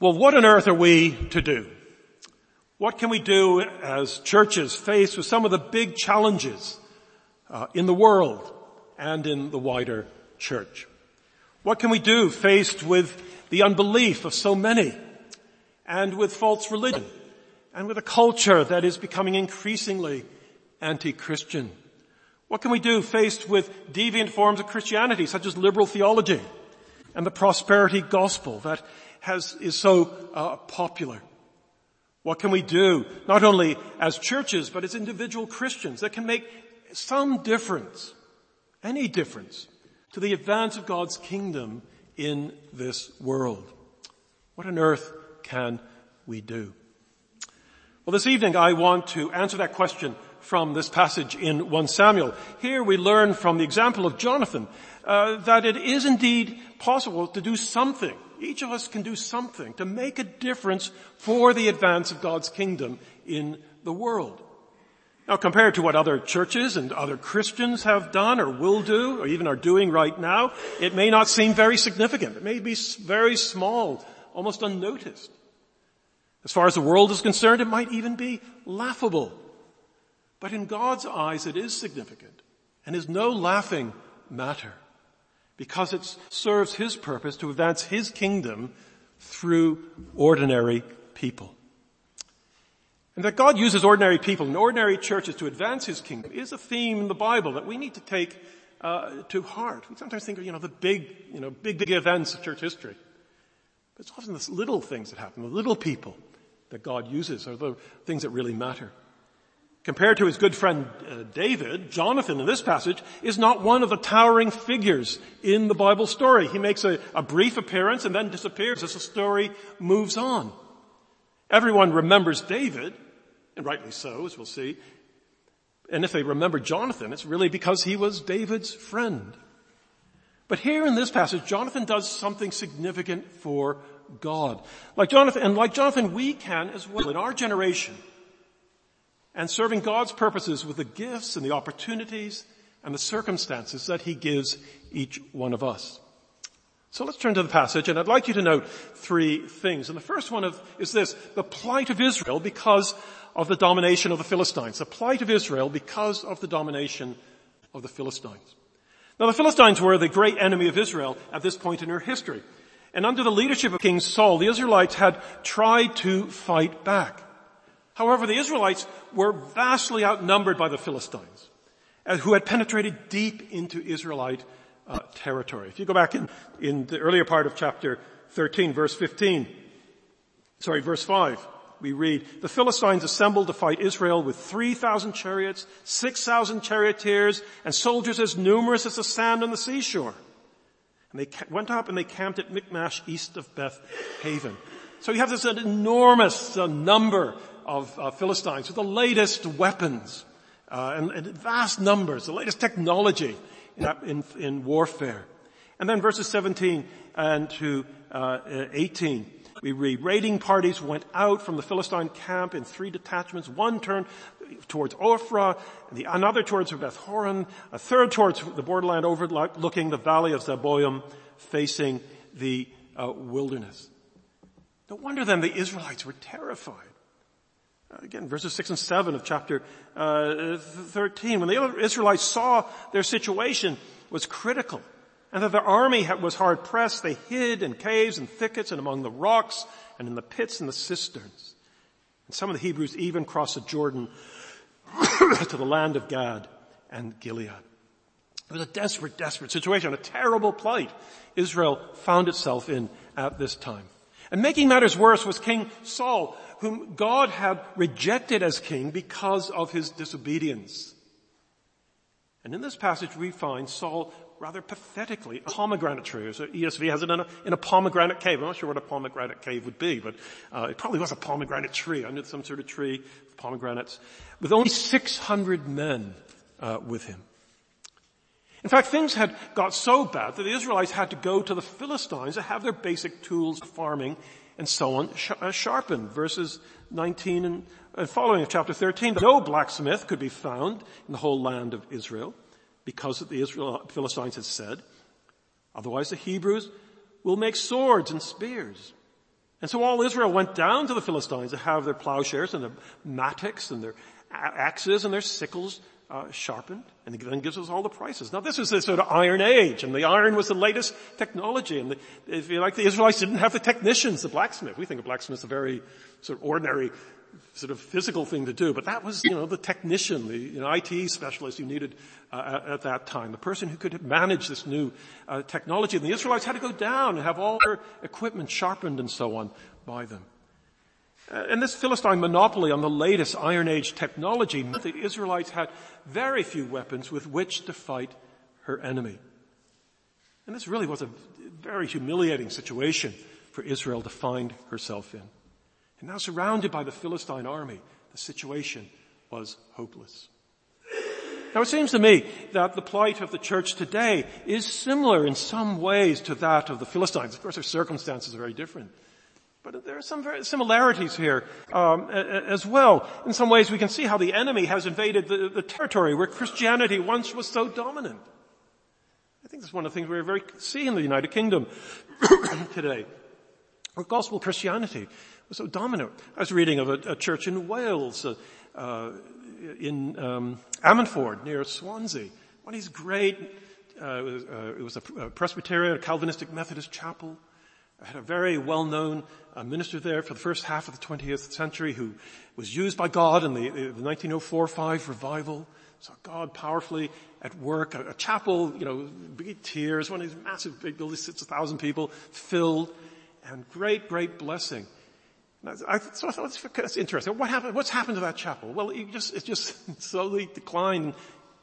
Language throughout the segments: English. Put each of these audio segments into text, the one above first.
Well, what on earth are we to do? What can we do as churches faced with some of the big challenges uh, in the world and in the wider church? What can we do faced with the unbelief of so many and with false religion and with a culture that is becoming increasingly anti-Christian? What can we do faced with deviant forms of Christianity such as liberal theology and the prosperity gospel that has, is so uh, popular? What can we do not only as churches but as individual Christians that can make some difference, any difference to the advance of God's kingdom in this world? What on earth can we do? Well, this evening I want to answer that question from this passage in 1 Samuel. Here we learn from the example of Jonathan uh, that it is indeed possible to do something. Each of us can do something to make a difference for the advance of God's kingdom in the world. Now compared to what other churches and other Christians have done or will do or even are doing right now, it may not seem very significant. It may be very small, almost unnoticed. As far as the world is concerned, it might even be laughable. But in God's eyes it is significant and is no laughing matter because it serves His purpose to advance His kingdom through ordinary people. And that God uses ordinary people and ordinary churches to advance His kingdom is a theme in the Bible that we need to take uh, to heart. We sometimes think of, you know, the big, you know, big, big events of church history. But it's often the little things that happen, the little people that God uses are the things that really matter. Compared to his good friend uh, David, Jonathan in this passage is not one of the towering figures in the Bible story. He makes a, a brief appearance and then disappears as the story moves on. Everyone remembers David, and rightly so, as we'll see. And if they remember Jonathan, it's really because he was David's friend. But here in this passage, Jonathan does something significant for God. Like Jonathan, and like Jonathan, we can as well in our generation and serving God's purposes with the gifts and the opportunities and the circumstances that He gives each one of us. So let's turn to the passage and I'd like you to note three things. And the first one of, is this, the plight of Israel because of the domination of the Philistines. The plight of Israel because of the domination of the Philistines. Now the Philistines were the great enemy of Israel at this point in her history. And under the leadership of King Saul, the Israelites had tried to fight back. However, the Israelites were vastly outnumbered by the Philistines, uh, who had penetrated deep into Israelite uh, territory. If you go back in, in the earlier part of chapter 13, verse 15, sorry, verse 5, we read, the Philistines assembled to fight Israel with 3,000 chariots, 6,000 charioteers, and soldiers as numerous as the sand on the seashore. And they went up and they camped at Michmash east of Beth Aven. So you have this enormous uh, number of uh, Philistines with the latest weapons uh, and, and, vast numbers, the latest technology in, in, in, warfare. And then verses 17 and to uh, 18, we read, raiding parties went out from the Philistine camp in three detachments. One turned towards Ophrah, the, another towards Beth Horon, a third towards the borderland overlooking the valley of Zeboim, facing the uh, wilderness. No wonder then the Israelites were terrified. Again, verses 6 and 7 of chapter uh, 13. When the Israelites saw their situation was critical and that their army was hard pressed, they hid in caves and thickets and among the rocks and in the pits and the cisterns. And some of the Hebrews even crossed the Jordan to the land of Gad and Gilead. It was a desperate, desperate situation, a terrible plight Israel found itself in at this time. And making matters worse was King Saul, whom God had rejected as king because of his disobedience. And in this passage we find Saul rather pathetically a pomegranate tree. So ESV has it in a, in a, pomegranate cave. I'm not sure what a pomegranate cave would be, but uh, it probably was a pomegranate tree I under some sort of tree of pomegranates, with only 600 men uh, with him. In fact, things had got so bad that the Israelites had to go to the Philistines to have their basic tools of farming and so on uh, sharpened. Verses 19 and, and following of chapter 13. No blacksmith could be found in the whole land of Israel because the Israel, Philistines had said, otherwise the Hebrews will make swords and spears. And so all Israel went down to the Philistines to have their plowshares and their mattocks and their axes and their sickles uh, sharpened, and he then gives us all the prices. Now this is the sort of iron age, and the iron was the latest technology, and the, if you like, the Israelites didn't have the technicians, the blacksmith. We think of blacksmith as a very sort of ordinary sort of physical thing to do, but that was, you know, the technician, the you know, IT specialist you needed uh, at, at, that time, the person who could manage this new uh, technology. And the Israelites had to go down and have all their equipment sharpened and so on by them. Uh, and this Philistine monopoly on the latest Iron Age technology meant the Israelites had very few weapons with which to fight her enemy. And this really was a very humiliating situation for Israel to find herself in. And now surrounded by the Philistine army, the situation was hopeless. Now it seems to me that the plight of the church today is similar in some ways to that of the Philistines. Of course, their circumstances are very different. But there are some very similarities here um, as well. In some ways, we can see how the enemy has invaded the, the territory where Christianity once was so dominant. I think that's one of the things we very see in the United Kingdom today, where gospel Christianity was so dominant. I was reading of a, a church in Wales, uh, uh, in um, Ammanford near Swansea. One of these great, uh, it was, uh, it was a Presbyterian, a Calvinistic Methodist chapel. I had a very well-known uh, minister there for the first half of the 20th century who was used by God in the, the 1904-5 revival. Saw God powerfully at work. A, a, chapel, you know, big tiers, one of these massive big buildings, sits a thousand people, filled, and great, great blessing. I, so I thought that's interesting. What happened? What's happened to that chapel? Well, it just it just slowly declined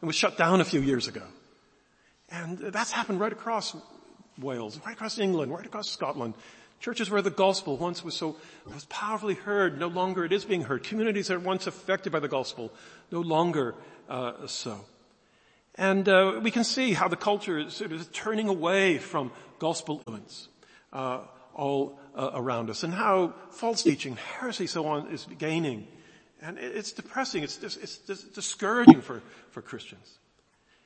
and was shut down a few years ago. And that's happened right across Wales, right across England, right across Scotland. Churches where the gospel once was so, was powerfully heard, no longer it is being heard. Communities that were once affected by the gospel, no longer uh, so. And uh, we can see how the culture is sort of turning away from gospel influence uh, all uh, around us, and how false teaching, heresy, so on, is gaining. And it's depressing. It's, it's discouraging for, for Christians.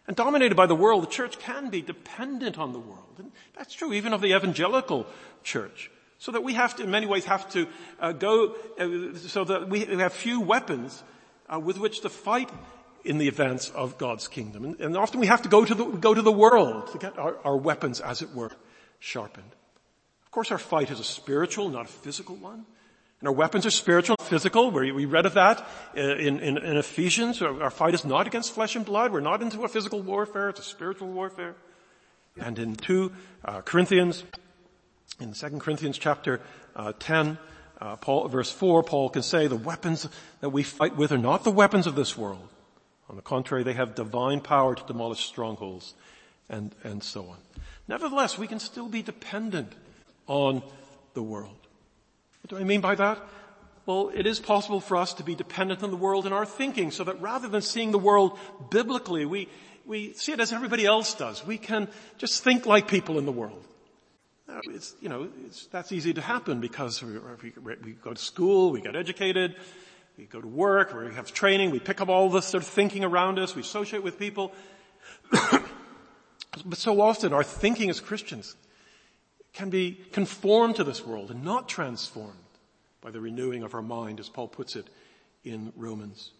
And dominated by the world, the church can be dependent on the world. And that's true even of the evangelical church. So that we have to, in many ways, have to uh, go, uh, so that we have few weapons uh, with which to fight in the events of God's kingdom. And, and, often we have to go to the, go to the world to get our, our weapons, as it were, sharpened. Of course, our fight is a spiritual, not a physical one. And our weapons are spiritual, physical. We read of that in, in, in Ephesians. Our fight is not against flesh and blood. We're not into a physical warfare. It's a spiritual warfare. And in 2 uh, Corinthians, in 2 Corinthians chapter uh, 10, uh, Paul, verse 4, Paul can say the weapons that we fight with are not the weapons of this world. On the contrary, they have divine power to demolish strongholds and, and so on. Nevertheless, we can still be dependent on the world. What do I mean by that? Well, it is possible for us to be dependent on the world in our thinking so that rather than seeing the world biblically, we, we see it as everybody else does. We can just think like people in the world. It's, you know, that's easy to happen because we, we, we, go to school, we get educated, we go to work, we have training, we pick up all this sort of thinking around us, we associate with people. but so often our thinking as Christians can be conformed to this world and not transformed by the renewing of our mind, as Paul puts it in Romans.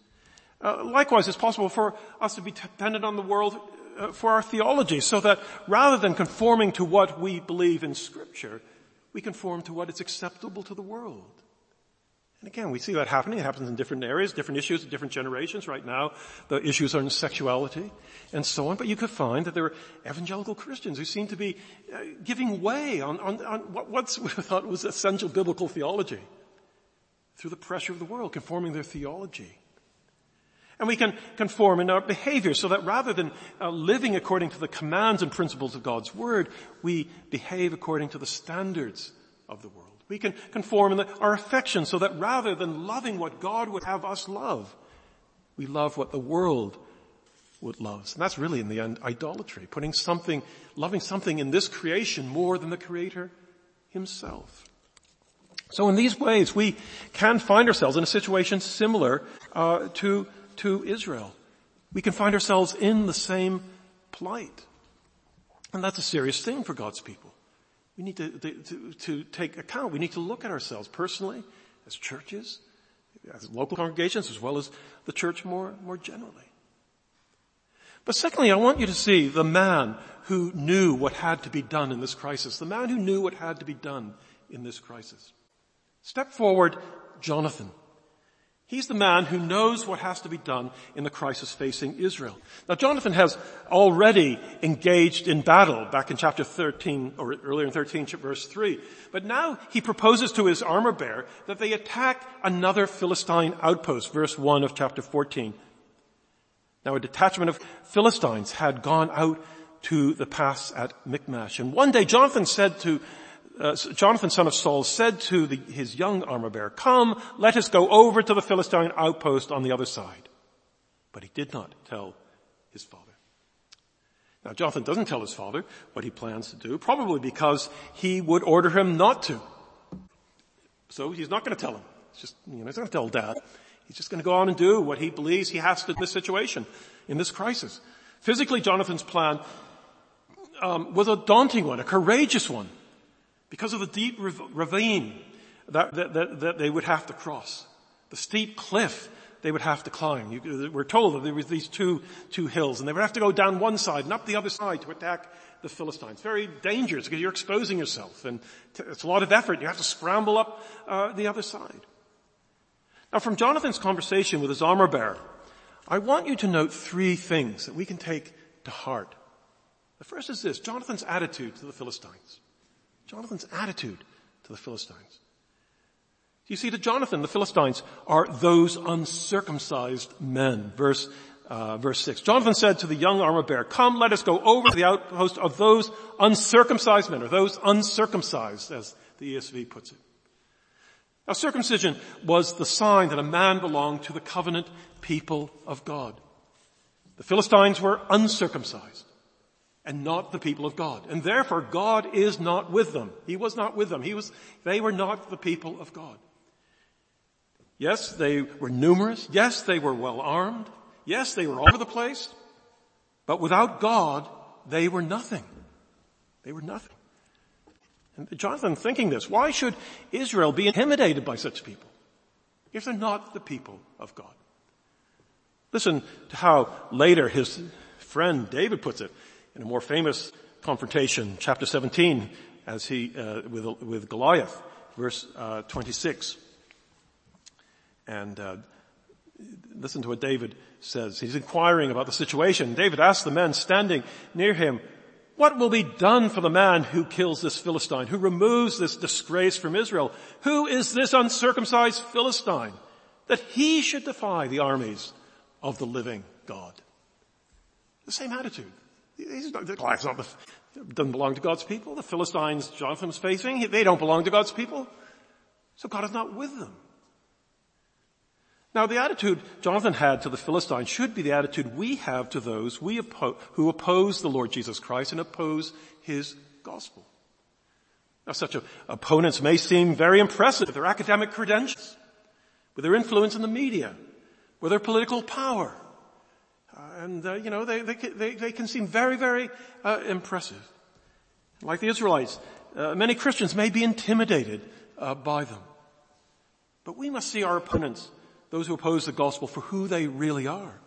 Uh, likewise, it's possible for us to be dependent on the world uh, for our theology, so that rather than conforming to what we believe in Scripture, we conform to what is acceptable to the world. And again, we see that happening. It happens in different areas, different issues, different generations. Right now, the issues are in sexuality and so on. But you could find that there are evangelical Christians who seem to be uh, giving way on, on, on what what's, we thought was essential biblical theology through the pressure of the world, conforming their theology. And we can conform in our behavior so that rather than uh, living according to the commands and principles of God's Word, we behave according to the standards of the world. We can conform in the, our affection so that rather than loving what God would have us love, we love what the world would love. And that's really in the end idolatry, putting something, loving something in this creation more than the creator himself. So in these ways, we can find ourselves in a situation similar uh, to to Israel. We can find ourselves in the same plight, and that's a serious thing for God's people. We need to, to, to, take account. We need to look at ourselves personally, as churches, as local congregations, as well as the church more, more generally. But secondly, I want you to see the man who knew what had to be done in this crisis. The man who knew what had to be done in this crisis. Step forward, Jonathan. He's the man who knows what has to be done in the crisis facing Israel. Now Jonathan has already engaged in battle back in chapter 13, or earlier in 13 verse 3. But now he proposes to his armor bearer that they attack another Philistine outpost, verse 1 of chapter 14. Now a detachment of Philistines had gone out to the pass at Michmash. And one day Jonathan said to uh, Jonathan, son of Saul, said to the, his young armor bearer, come, let us go over to the Philistine outpost on the other side. But he did not tell his father. Now Jonathan doesn't tell his father what he plans to do, probably because he would order him not to. So he's not going to tell him. He's just, you know, he's not going to tell dad. He's just going to go on and do what he believes he has to in this situation, in this crisis. Physically, Jonathan's plan um, was a daunting one, a courageous one because of the deep ravine that, that, that, they would have to cross, the steep cliff they would have to climb. You, we're told that there was these two, two hills and they would have to go down one side and up the other side to attack the Philistines. Very dangerous because you're exposing yourself and it's a lot of effort. You have to scramble up uh, the other side. Now from Jonathan's conversation with his armor bearer, I want you to note three things that we can take to heart. The first is this, Jonathan's attitude to the Philistines. Jonathan's attitude to the Philistines. You see, to Jonathan, the Philistines are those uncircumcised men. Verse, uh, verse 6. Jonathan said to the young armor bearer, come, let us go over to the outpost of those uncircumcised men, or those uncircumcised, as the ESV puts it. Now circumcision was the sign that a man belonged to the covenant people of God. The Philistines were uncircumcised and not the people of God. And therefore God is not with them. He was not with them. He was, they were not the people of God. Yes, they were numerous. Yes, they were well armed. Yes, they were all over the place. But without God, they were nothing. They were nothing. And Jonathan thinking this, why should Israel be intimidated by such people if they're not the people of God? Listen to how later his friend David puts it in a more famous confrontation, chapter 17, as he, uh, with, with Goliath, verse uh, 26. And uh, listen to what David says. He's inquiring about the situation. David asks the men standing near him, what will be done for the man who kills this Philistine, who removes this disgrace from Israel? Who is this uncircumcised Philistine that he should defy the armies of the living God? The same attitude. He's not, Goliath's not the, doesn't belong to God's people. The Philistines Jonathan's facing, they don't belong to God's people. So God is not with them. Now the attitude Jonathan had to the Philistines should be the attitude we have to those we oppo- who oppose the Lord Jesus Christ and oppose His gospel. Now such a, opponents may seem very impressive with their academic credentials, with their influence in the media, with their political power, and uh, you know they, they, they, they, can seem very, very uh, impressive. Like the Israelites, uh, many Christians may be intimidated uh, by them. But we must see our opponents, those who oppose the gospel, for who they really are.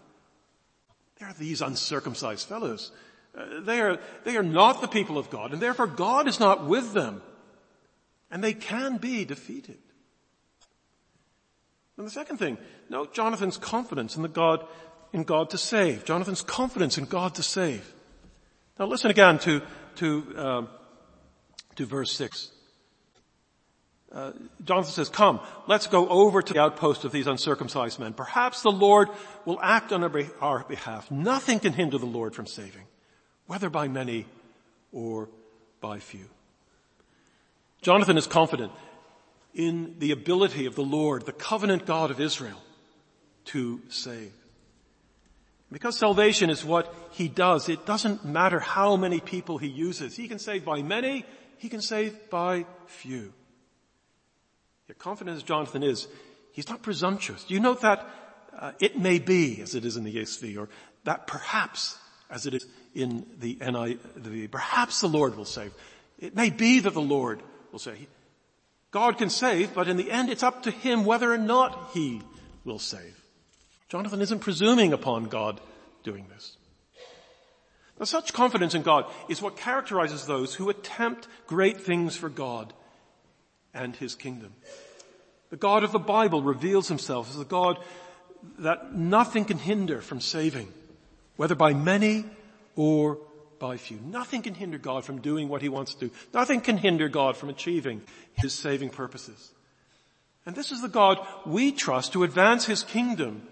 They are these uncircumcised fellows. Uh, they are they are not the people of God, and therefore God is not with them, and they can be defeated. And the second thing, note Jonathan's confidence in the God in God to save. Jonathan's confidence in God to save. Now listen again to, to, uh, to verse 6. Uh, Jonathan says, come, let's go over to the outpost of these uncircumcised men. Perhaps the Lord will act on our behalf. Nothing can hinder the Lord from saving, whether by many or by few. Jonathan is confident in the ability of the Lord, the covenant God of Israel, to save. Because salvation is what he does, it doesn't matter how many people he uses. He can save by many, he can save by few. Yet confident as Jonathan is, he's not presumptuous. Do you note that uh, it may be as it is in the ESV, or that perhaps as it is in the NIV, perhaps the Lord will save. It may be that the Lord will save. God can save, but in the end it's up to him whether or not he will save. Jonathan isn't presuming upon God doing this. Now such confidence in God is what characterizes those who attempt great things for God and His kingdom. The God of the Bible reveals Himself as the God that nothing can hinder from saving, whether by many or by few. Nothing can hinder God from doing what He wants to do. Nothing can hinder God from achieving His saving purposes. And this is the God we trust to advance His kingdom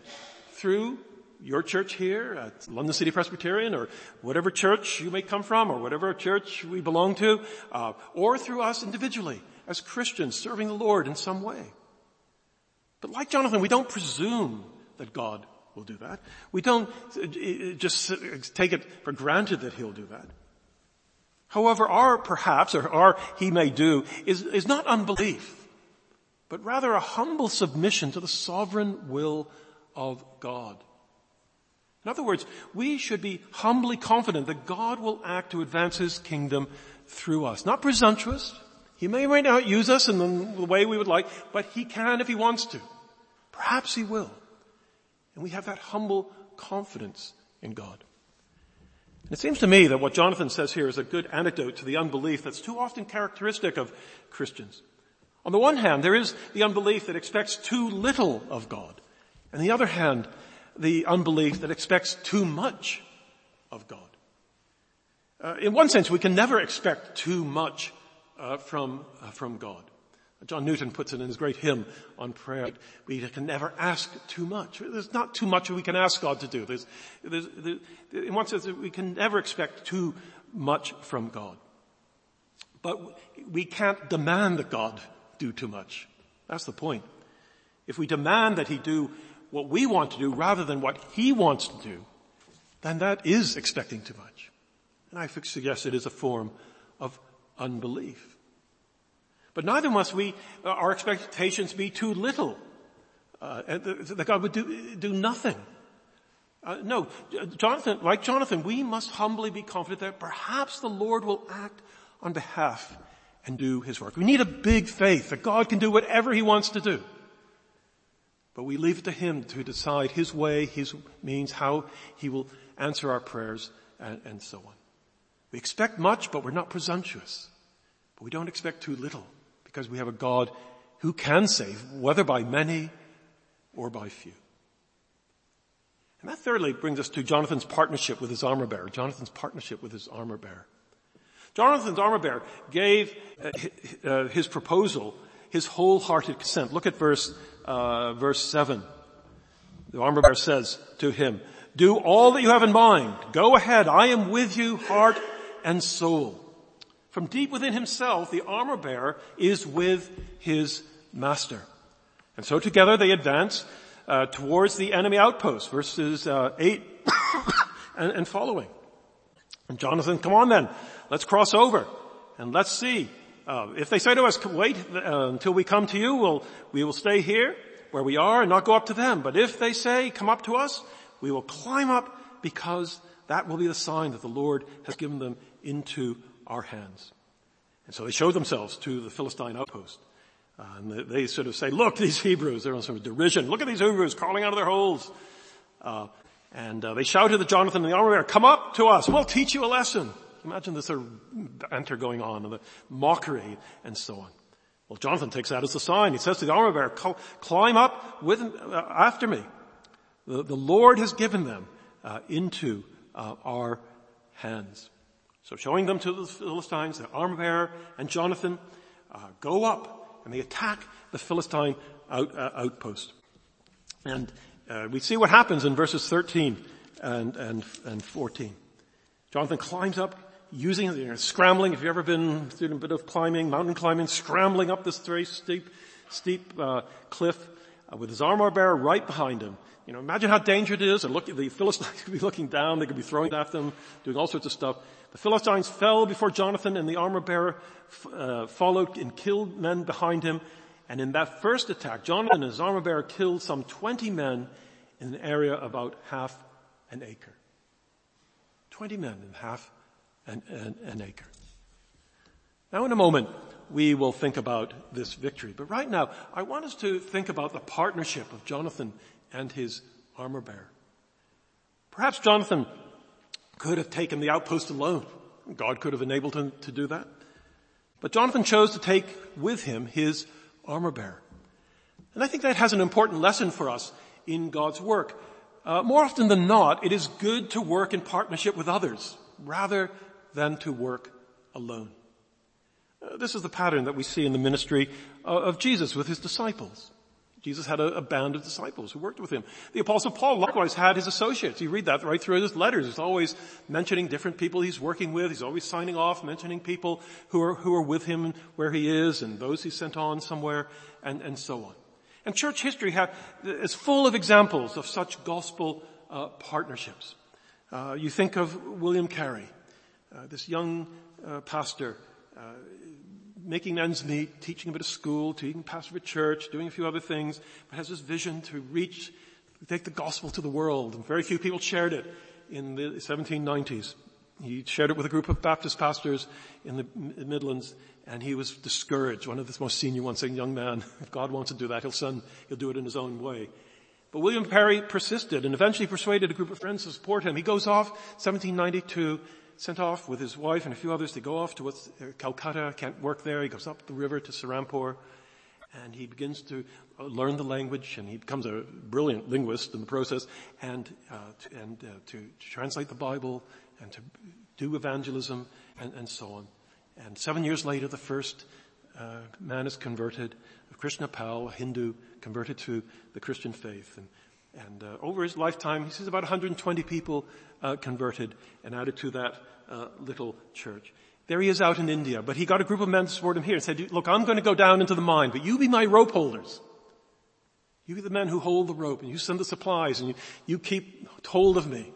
through your church here at London City Presbyterian or whatever church you may come from or whatever church we belong to, uh, or through us individually as Christians serving the Lord in some way. But like Jonathan, we don't presume that God will do that. We don't uh, just take it for granted that He'll do that. However, our perhaps, or our He may do, is, is not unbelief, but rather a humble submission to the sovereign will of God. In other words, we should be humbly confident that God will act to advance His kingdom through us. Not presumptuous. He may may not use us in the way we would like, but He can if He wants to. Perhaps He will. And we have that humble confidence in God. And it seems to me that what Jonathan says here is a good antidote to the unbelief that's too often characteristic of Christians. On the one hand, there is the unbelief that expects too little of God. On the other hand, the unbelief that expects too much of God. Uh, in one sense, we can never expect too much uh, from uh, from God. John Newton puts it in his great hymn on prayer. We can never ask too much. There's not too much we can ask God to do. There's, there's, there's, in one sense, we can never expect too much from God. But we can't demand that God do too much. That's the point. If we demand that He do what we want to do rather than what he wants to do, then that is expecting too much. And I suggest it is a form of unbelief. But neither must we, uh, our expectations be too little, uh, that God would do, do nothing. Uh, no, Jonathan, like Jonathan, we must humbly be confident that perhaps the Lord will act on behalf and do his work. We need a big faith that God can do whatever he wants to do. But we leave it to Him to decide His way, His means, how He will answer our prayers, and, and so on. We expect much, but we're not presumptuous. But we don't expect too little, because we have a God who can save, whether by many or by few. And that thirdly brings us to Jonathan's partnership with his armor bearer. Jonathan's partnership with his armor bearer. Jonathan's armor bearer gave uh, uh his proposal his wholehearted consent. Look at verse uh, verse 7. The armor bearer says to him, do all that you have in mind. Go ahead. I am with you, heart and soul. From deep within himself, the armor bearer is with his master. And so together they advance uh, towards the enemy outpost, verses uh, 8 and, and following. And Jonathan, come on then, let's cross over and let's see uh, if they say to us, wait uh, until we come to you, we'll, we will stay here where we are and not go up to them. But if they say, come up to us, we will climb up because that will be the sign that the Lord has given them into our hands. And so they show themselves to the Philistine outpost. Uh, and they, sort of say, look, these Hebrews, they're on sort of derision. Look at these Hebrews crawling out of their holes. Uh, and uh, they shouted to the Jonathan and the armor bearer, come up to us, we'll teach you a lesson. Imagine the sort of banter going on and the mockery and so on. Well, Jonathan takes that as a sign. He says to the armor bearer, climb up with, uh, after me. The, the, Lord has given them uh, into uh, our hands. So showing them to the Philistines, the armor bearer and Jonathan uh, go up and they attack the Philistine out, uh, outpost. And uh, we see what happens in verses 13 and, and, and 14. Jonathan climbs up using, you know, scrambling, if you've ever been doing a bit of climbing, mountain climbing, scrambling up this very steep, steep, uh, cliff, uh, with his armor bearer right behind him. You know, imagine how dangerous it is. And look, the Philistines could be looking down, they could be throwing at them, doing all sorts of stuff. The Philistines fell before Jonathan and the armor bearer uh, followed and killed men behind him. And in that first attack, Jonathan and his armor bearer killed some 20 men in an area about half an acre. 20 men in half an, an, an acre. Now in a moment, we will think about this victory. But right now, I want us to think about the partnership of Jonathan and his armor bearer. Perhaps Jonathan could have taken the outpost alone. God could have enabled him to do that. But Jonathan chose to take with him his armor bearer. And I think that has an important lesson for us in God's work. Uh, more often than not, it is good to work in partnership with others rather than to work alone. Uh, this is the pattern that we see in the ministry of Jesus with his disciples. Jesus had a, band of disciples who worked with him. The apostle Paul likewise had his associates. You read that right through his letters. He's always mentioning different people he's working with. He's always signing off, mentioning people who are, who are with him where he is and those he sent on somewhere and, and so on. And church history is full of examples of such gospel uh, partnerships. Uh, you think of William Carey, uh, this young uh, pastor uh, making ends meet, teaching a bit of school, teaching pastor of a church, doing a few other things, but has this vision to reach, to take the gospel to the world. And very few people shared it in the 1790s. He shared it with a group of Baptist pastors in the Midlands, and he was discouraged. One of the most senior ones saying, young man, if God wants to do that, he'll send, he'll do it in his own way. But William Carey persisted and eventually persuaded a group of friends to support him. He goes off, 1792, sent off with his wife and a few others to go off to what's, uh, Calcutta, can't work there. He goes up the river to Serampore and he begins to uh, learn the language and he becomes a brilliant linguist in the process and, uh, to, and uh, to, translate the Bible and to do evangelism and, and so on. And seven years later, the first uh, man is converted, Krishna Pal, a Hindu, converted to the Christian faith. And and uh, over his lifetime, he says about 120 people uh, converted and added to that uh, little church. There he is out in India, but he got a group of men to support him here and said, look, I'm going to go down into the mine, but you be my rope holders. You be the men who hold the rope and you send the supplies and you, you keep hold of me.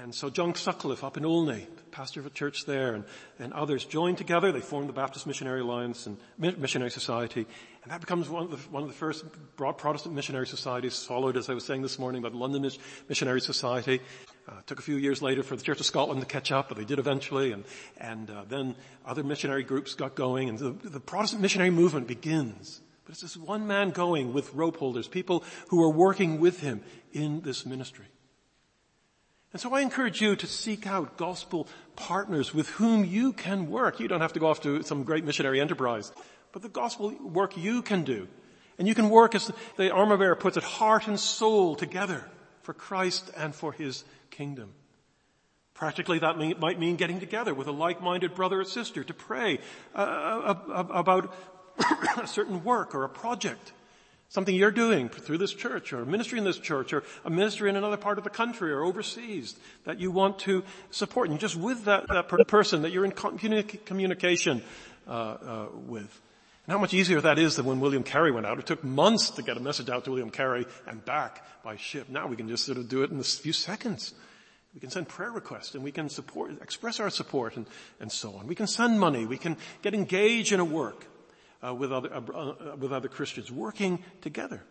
And so John Sutcliff up in Olney, pastor of a church there, and, and others joined together. They formed the Baptist Missionary Alliance and Missionary Society, and that becomes one of the, one of the first broad Protestant missionary societies, followed, as I was saying this morning, by the London Missionary Society. Uh, took a few years later for the Church of Scotland to catch up, but they did eventually, and, and uh, then other missionary groups got going, and the, the Protestant missionary movement begins. But it's this one man going with rope holders, people who are working with him in this ministry. And so I encourage you to seek out gospel partners with whom you can work. You don't have to go off to some great missionary enterprise, but the gospel work you can do. And you can work as the armor bearer puts it, heart and soul together for Christ and for his kingdom. Practically that might mean getting together with a like-minded brother or sister to pray uh, uh, uh about a certain work or a project Something you're doing through this church or a ministry in this church or a ministry in another part of the country or overseas that you want to support. And just with that, that person that you're in communication uh, uh, with. And how much easier that is than when William Carey went out. It took months to get a message out to William Carey and back by ship. Now we can just sort of do it in a few seconds. We can send prayer requests and we can support, express our support and, and so on. We can send money. We can get engaged in a work uh, with, other, uh, uh, with other Christians, working together.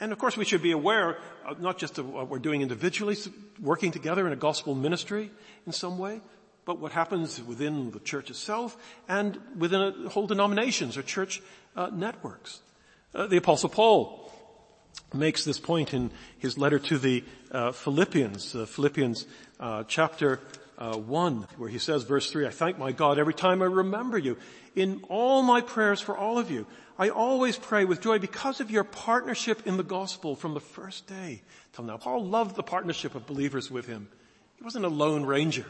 And of course we should be aware not just of what we're doing individually, working together in a gospel ministry in some way, but what happens within the church itself and within a, whole denominations or church uh, networks. Uh, the apostle Paul makes this point in his letter to the uh, Philippians, Philippians chapter 1, where he says, verse 3, I thank my God every time I remember you in all my prayers for all of you. I always pray with joy because of your partnership in the gospel from the first day till now. Paul loved the partnership of believers with him. He wasn't a lone ranger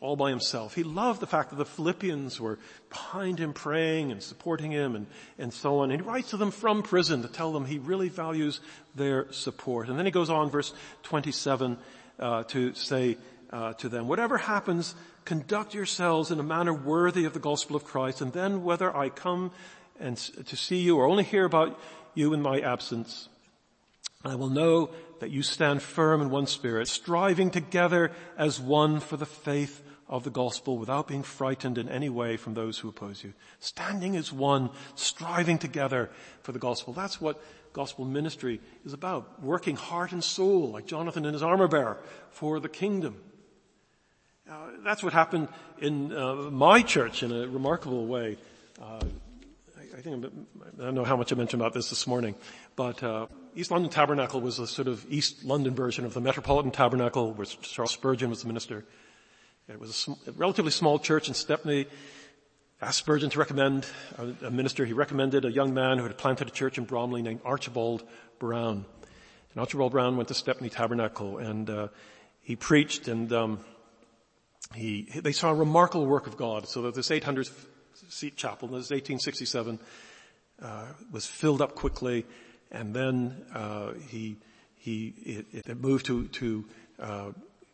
all by himself. He loved the fact that the Philippians were behind him praying and supporting him and, and so on. And he writes to them from prison to tell them he really values their support. And then he goes on verse 27 uh, to say uh, to them, whatever happens, conduct yourselves in a manner worthy of the gospel of Christ, and then whether I come and to see you or only hear about you in my absence, I will know that you stand firm in one spirit, striving together as one for the faith of the gospel without being frightened in any way from those who oppose you. Standing as one, striving together for the gospel. That's what gospel ministry is about. Working heart and soul, like Jonathan and his armor bearer, for the kingdom. Uh, that's what happened in uh, my church in a remarkable way. Uh, I, I, think I don't know how much I mentioned about this this morning, but uh, East London Tabernacle was a sort of East London version of the Metropolitan Tabernacle, where Charles Spurgeon was the minister. It was a, sm- a relatively small church in Stepney. Asked Spurgeon to recommend a, a minister. He recommended a young man who had planted a church in Bromley named Archibald Brown. And Archibald Brown went to Stepney Tabernacle and uh, he preached and um, he, they saw a remarkable work of God. So that this 800 seat chapel, this 1867, uh, was filled up quickly, and then uh, he he it, it moved to to uh,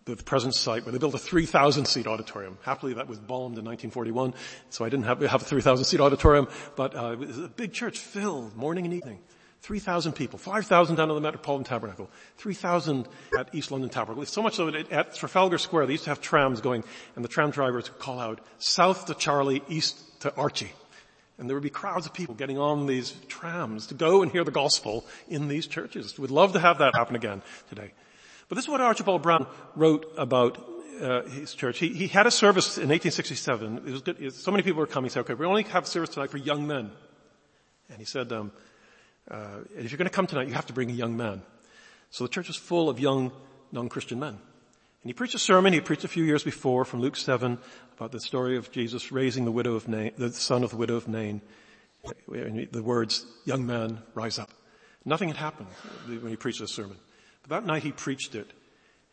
the present site where they built a 3,000 seat auditorium. Happily, that was bombed in 1941, so I didn't have, have a 3,000 seat auditorium, but uh, it was a big church filled morning and evening. 3,000 people, 5,000 down at the Metropolitan Tabernacle, 3,000 at East London Tabernacle. So much so that at Trafalgar Square, they used to have trams going, and the tram drivers would call out, south to Charlie, east to Archie. And there would be crowds of people getting on these trams to go and hear the gospel in these churches. We'd love to have that happen again today. But this is what Archibald Brown wrote about uh, his church. He, he, had a service in 1867. It was good. So many people were coming. He said, okay, we only have service tonight for young men. And he said, um, uh, if you're going to come tonight, you have to bring a young man. So the church was full of young non-Christian men. And he preached a sermon he preached a few years before from Luke 7 about the story of Jesus raising the widow of Nain, the son of the widow of Nain. The words, young man, rise up. Nothing had happened when he preached this sermon. But that night he preached it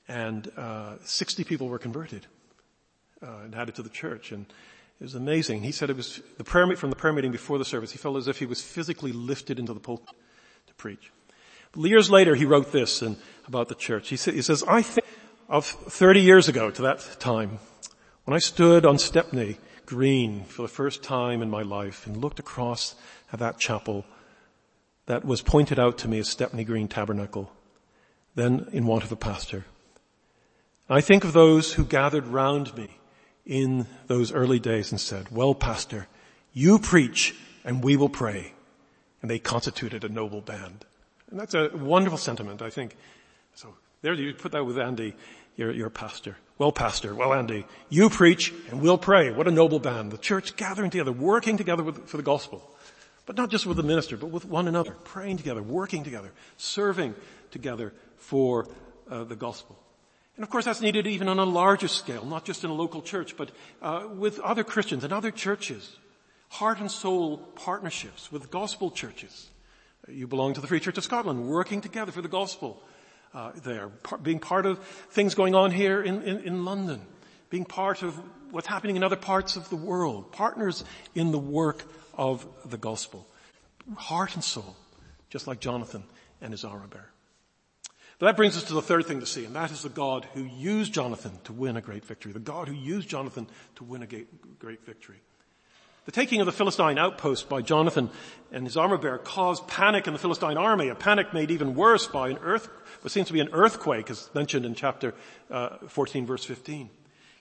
and, uh, 60 people were converted, uh, and added to the church. And it was amazing. He said it was the prayer meeting from the prayer meeting before the service. He felt as if he was physically lifted into the pulpit to preach. But years later, he wrote this and about the church. He, he says, "I think of 30 years ago to that time when I stood on Stepney Green for the first time in my life and looked across at that chapel that was pointed out to me as Stepney Green Tabernacle, then in want of a pastor. I think of those who gathered round me in those early days and said, well, pastor, you preach and we will pray. And they constituted a noble band. And that's a wonderful sentiment, I think. So there you put that with Andy, your, your pastor. Well, pastor, well, Andy, you preach and we'll pray. What a noble band. The church gathering together, working together with, for the gospel. But not just with the minister, but with one another, praying together, working together, serving together for uh, the gospel. And of course that's needed even on a larger scale, not just in a local church, but uh, with other Christians and other churches. Heart and soul partnerships with gospel churches. You belong to the Free Church of Scotland, working together for the gospel uh, there, being part of things going on here in, in, in London, being part of what's happening in other parts of the world, partners in the work of the gospel. Heart and soul, just like Jonathan and his armor bearer. But that brings us to the third thing to see, and that is the God who used Jonathan to win a great victory. The God who used Jonathan to win a great victory. The taking of the Philistine outpost by Jonathan and his armor bearer caused panic in the Philistine army, a panic made even worse by an earth, what seems to be an earthquake as mentioned in chapter uh, 14 verse 15.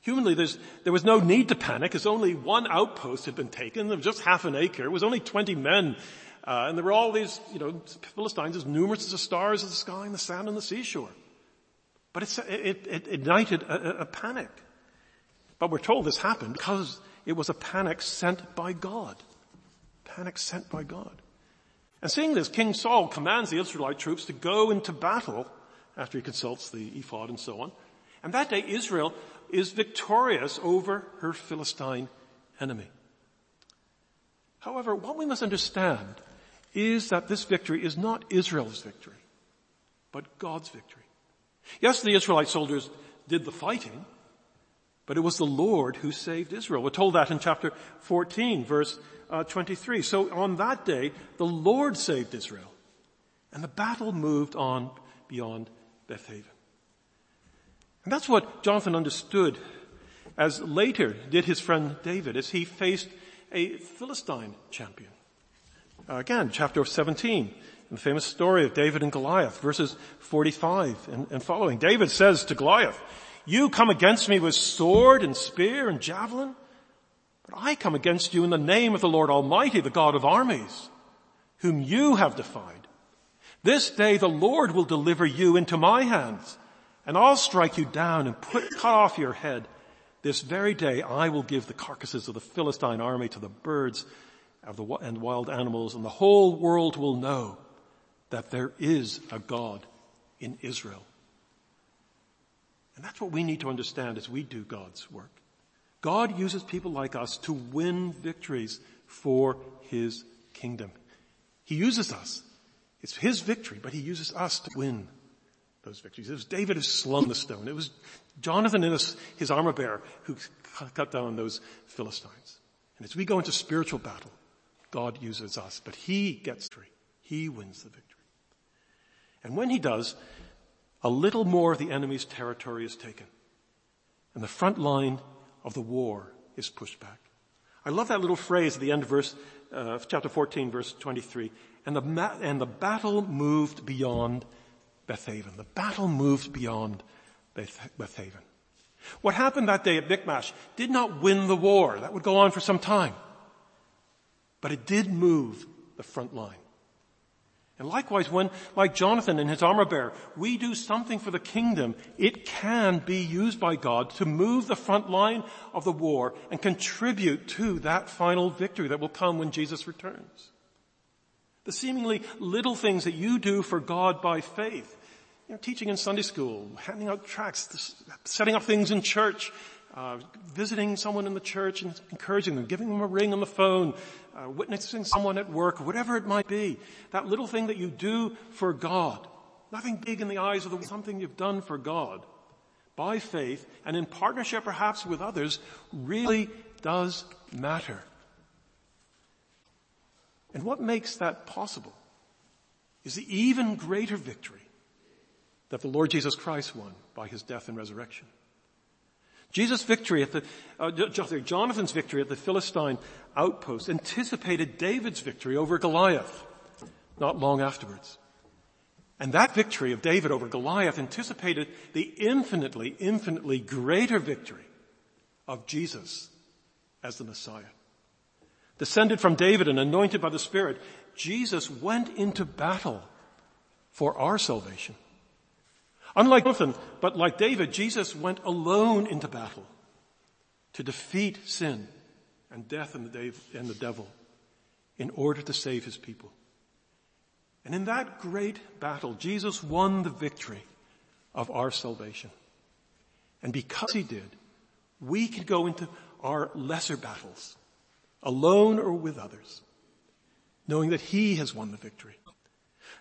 Humanly, there was no need to panic as only one outpost had been taken. Was just half an acre. It was only 20 men uh, and there were all these, you know, Philistines as numerous as the stars of the sky and the sand on the seashore. But it, it, it ignited a, a panic. But we're told this happened because it was a panic sent by God. Panic sent by God. And seeing this, King Saul commands the Israelite troops to go into battle after he consults the ephod and so on. And that day Israel is victorious over her Philistine enemy. However, what we must understand is that this victory is not Israel's victory, but God's victory. Yes, the Israelite soldiers did the fighting, but it was the Lord who saved Israel. We're told that in chapter 14, verse uh, 23. So on that day, the Lord saved Israel, and the battle moved on beyond Bethaven. And that's what Jonathan understood as later did his friend David as he faced a Philistine champion. Uh, again, chapter 17, the famous story of David and Goliath, verses 45 and, and following. David says to Goliath, you come against me with sword and spear and javelin, but I come against you in the name of the Lord Almighty, the God of armies, whom you have defied. This day the Lord will deliver you into my hands, and I'll strike you down and put, cut off your head, this very day I will give the carcasses of the Philistine army to the birds and wild animals and the whole world will know that there is a God in Israel. And that's what we need to understand as we do God's work. God uses people like us to win victories for His kingdom. He uses us. It's His victory, but He uses us to win those victories. It was David who slung the stone. It was Jonathan and his, his armor bearer who cut down those Philistines. And as we go into spiritual battle, God uses us, but He gets victory. He wins the victory. And when He does, a little more of the enemy's territory is taken. And the front line of the war is pushed back. I love that little phrase at the end of verse, uh, chapter 14, verse 23. And the, ma- and the battle moved beyond Beth Aven. The battle moved beyond Beth- Bethaven. What happened that day at Michmash did not win the war. That would go on for some time. But it did move the front line. And likewise, when, like Jonathan and his armor bearer, we do something for the kingdom, it can be used by God to move the front line of the war and contribute to that final victory that will come when Jesus returns. The seemingly little things that you do for God by faith, you know, teaching in Sunday school, handing out tracts, setting up things in church, uh, visiting someone in the church and encouraging them, giving them a ring on the phone, uh, witnessing someone at work, whatever it might be. That little thing that you do for God. Nothing big in the eyes of the world, something you've done for God by faith and in partnership perhaps with others really does matter. And what makes that possible is the even greater victory that the Lord Jesus Christ won by his death and resurrection. Jesus' victory at the, uh, Jonathan's victory at the Philistine outpost anticipated David's victory over Goliath not long afterwards. And that victory of David over Goliath anticipated the infinitely, infinitely greater victory of Jesus as the Messiah. Descended from David and anointed by the Spirit, Jesus went into battle for our salvation. Unlike Jonathan, but like David, Jesus went alone into battle to defeat sin and death and the devil in order to save his people. And in that great battle, Jesus won the victory of our salvation. And because he did, we can go into our lesser battles, alone or with others, knowing that he has won the victory.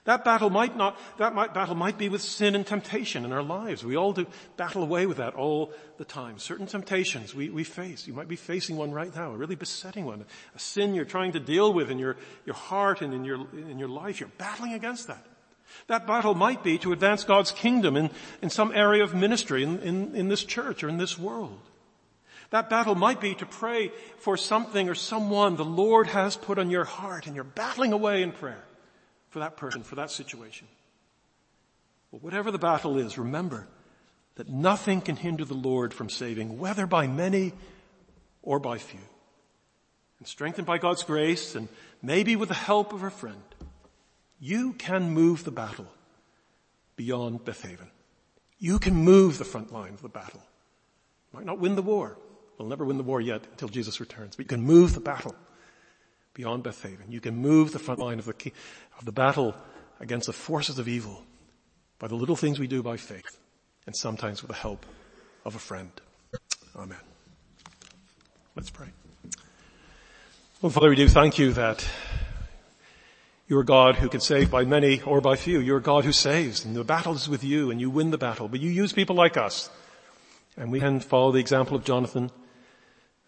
That battle might not, that might, battle might be with sin and temptation in our lives. We all do battle away with that all the time. Certain temptations we, we face. You might be facing one right now, a really besetting one. A sin you're trying to deal with in your, your heart and in your, in your life. You're battling against that. That battle might be to advance God's kingdom in, in some area of ministry in, in, in this church or in this world. That battle might be to pray for something or someone the Lord has put on your heart and you're battling away in prayer for that person, for that situation. But whatever the battle is, remember that nothing can hinder the Lord from saving, whether by many or by few. And strengthened by God's grace and maybe with the help of a friend, you can move the battle beyond Beth Aven. You can move the front line of the battle. Might not win the war. We'll never win the war yet until Jesus returns, but you can move the battle beyond Beth Aven. You can move the front line of the, of the battle against the forces of evil by the little things we do by faith and sometimes with the help of a friend. Amen. Let's pray. Well, Father, we do thank you that you're a God who can save by many or by few. You're a God who saves and the battle is with you and you win the battle, but you use people like us. And we can follow the example of Jonathan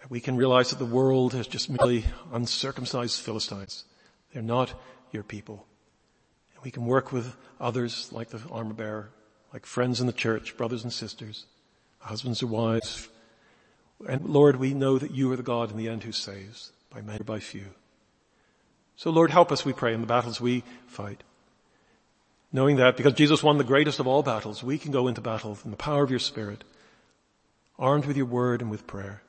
we can realize that the world is just merely uncircumcised Philistines. They're not your people. And we can work with others like the armor bearer, like friends in the church, brothers and sisters, husbands or wives. And Lord, we know that you are the God in the end who saves by many or by few. So Lord, help us, we pray, in the battles we fight. Knowing that because Jesus won the greatest of all battles, we can go into battle in the power of your Spirit, armed with your word and with prayer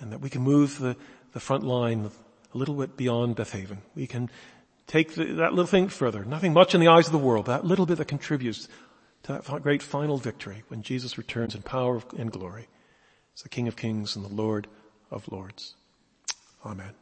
and that we can move the, the front line a little bit beyond Beth Aven. We can take the, that little thing further. Nothing much in the eyes of the world, but that little bit that contributes to that great final victory when Jesus returns in power and glory. as the King of Kings and the Lord of Lords. Amen.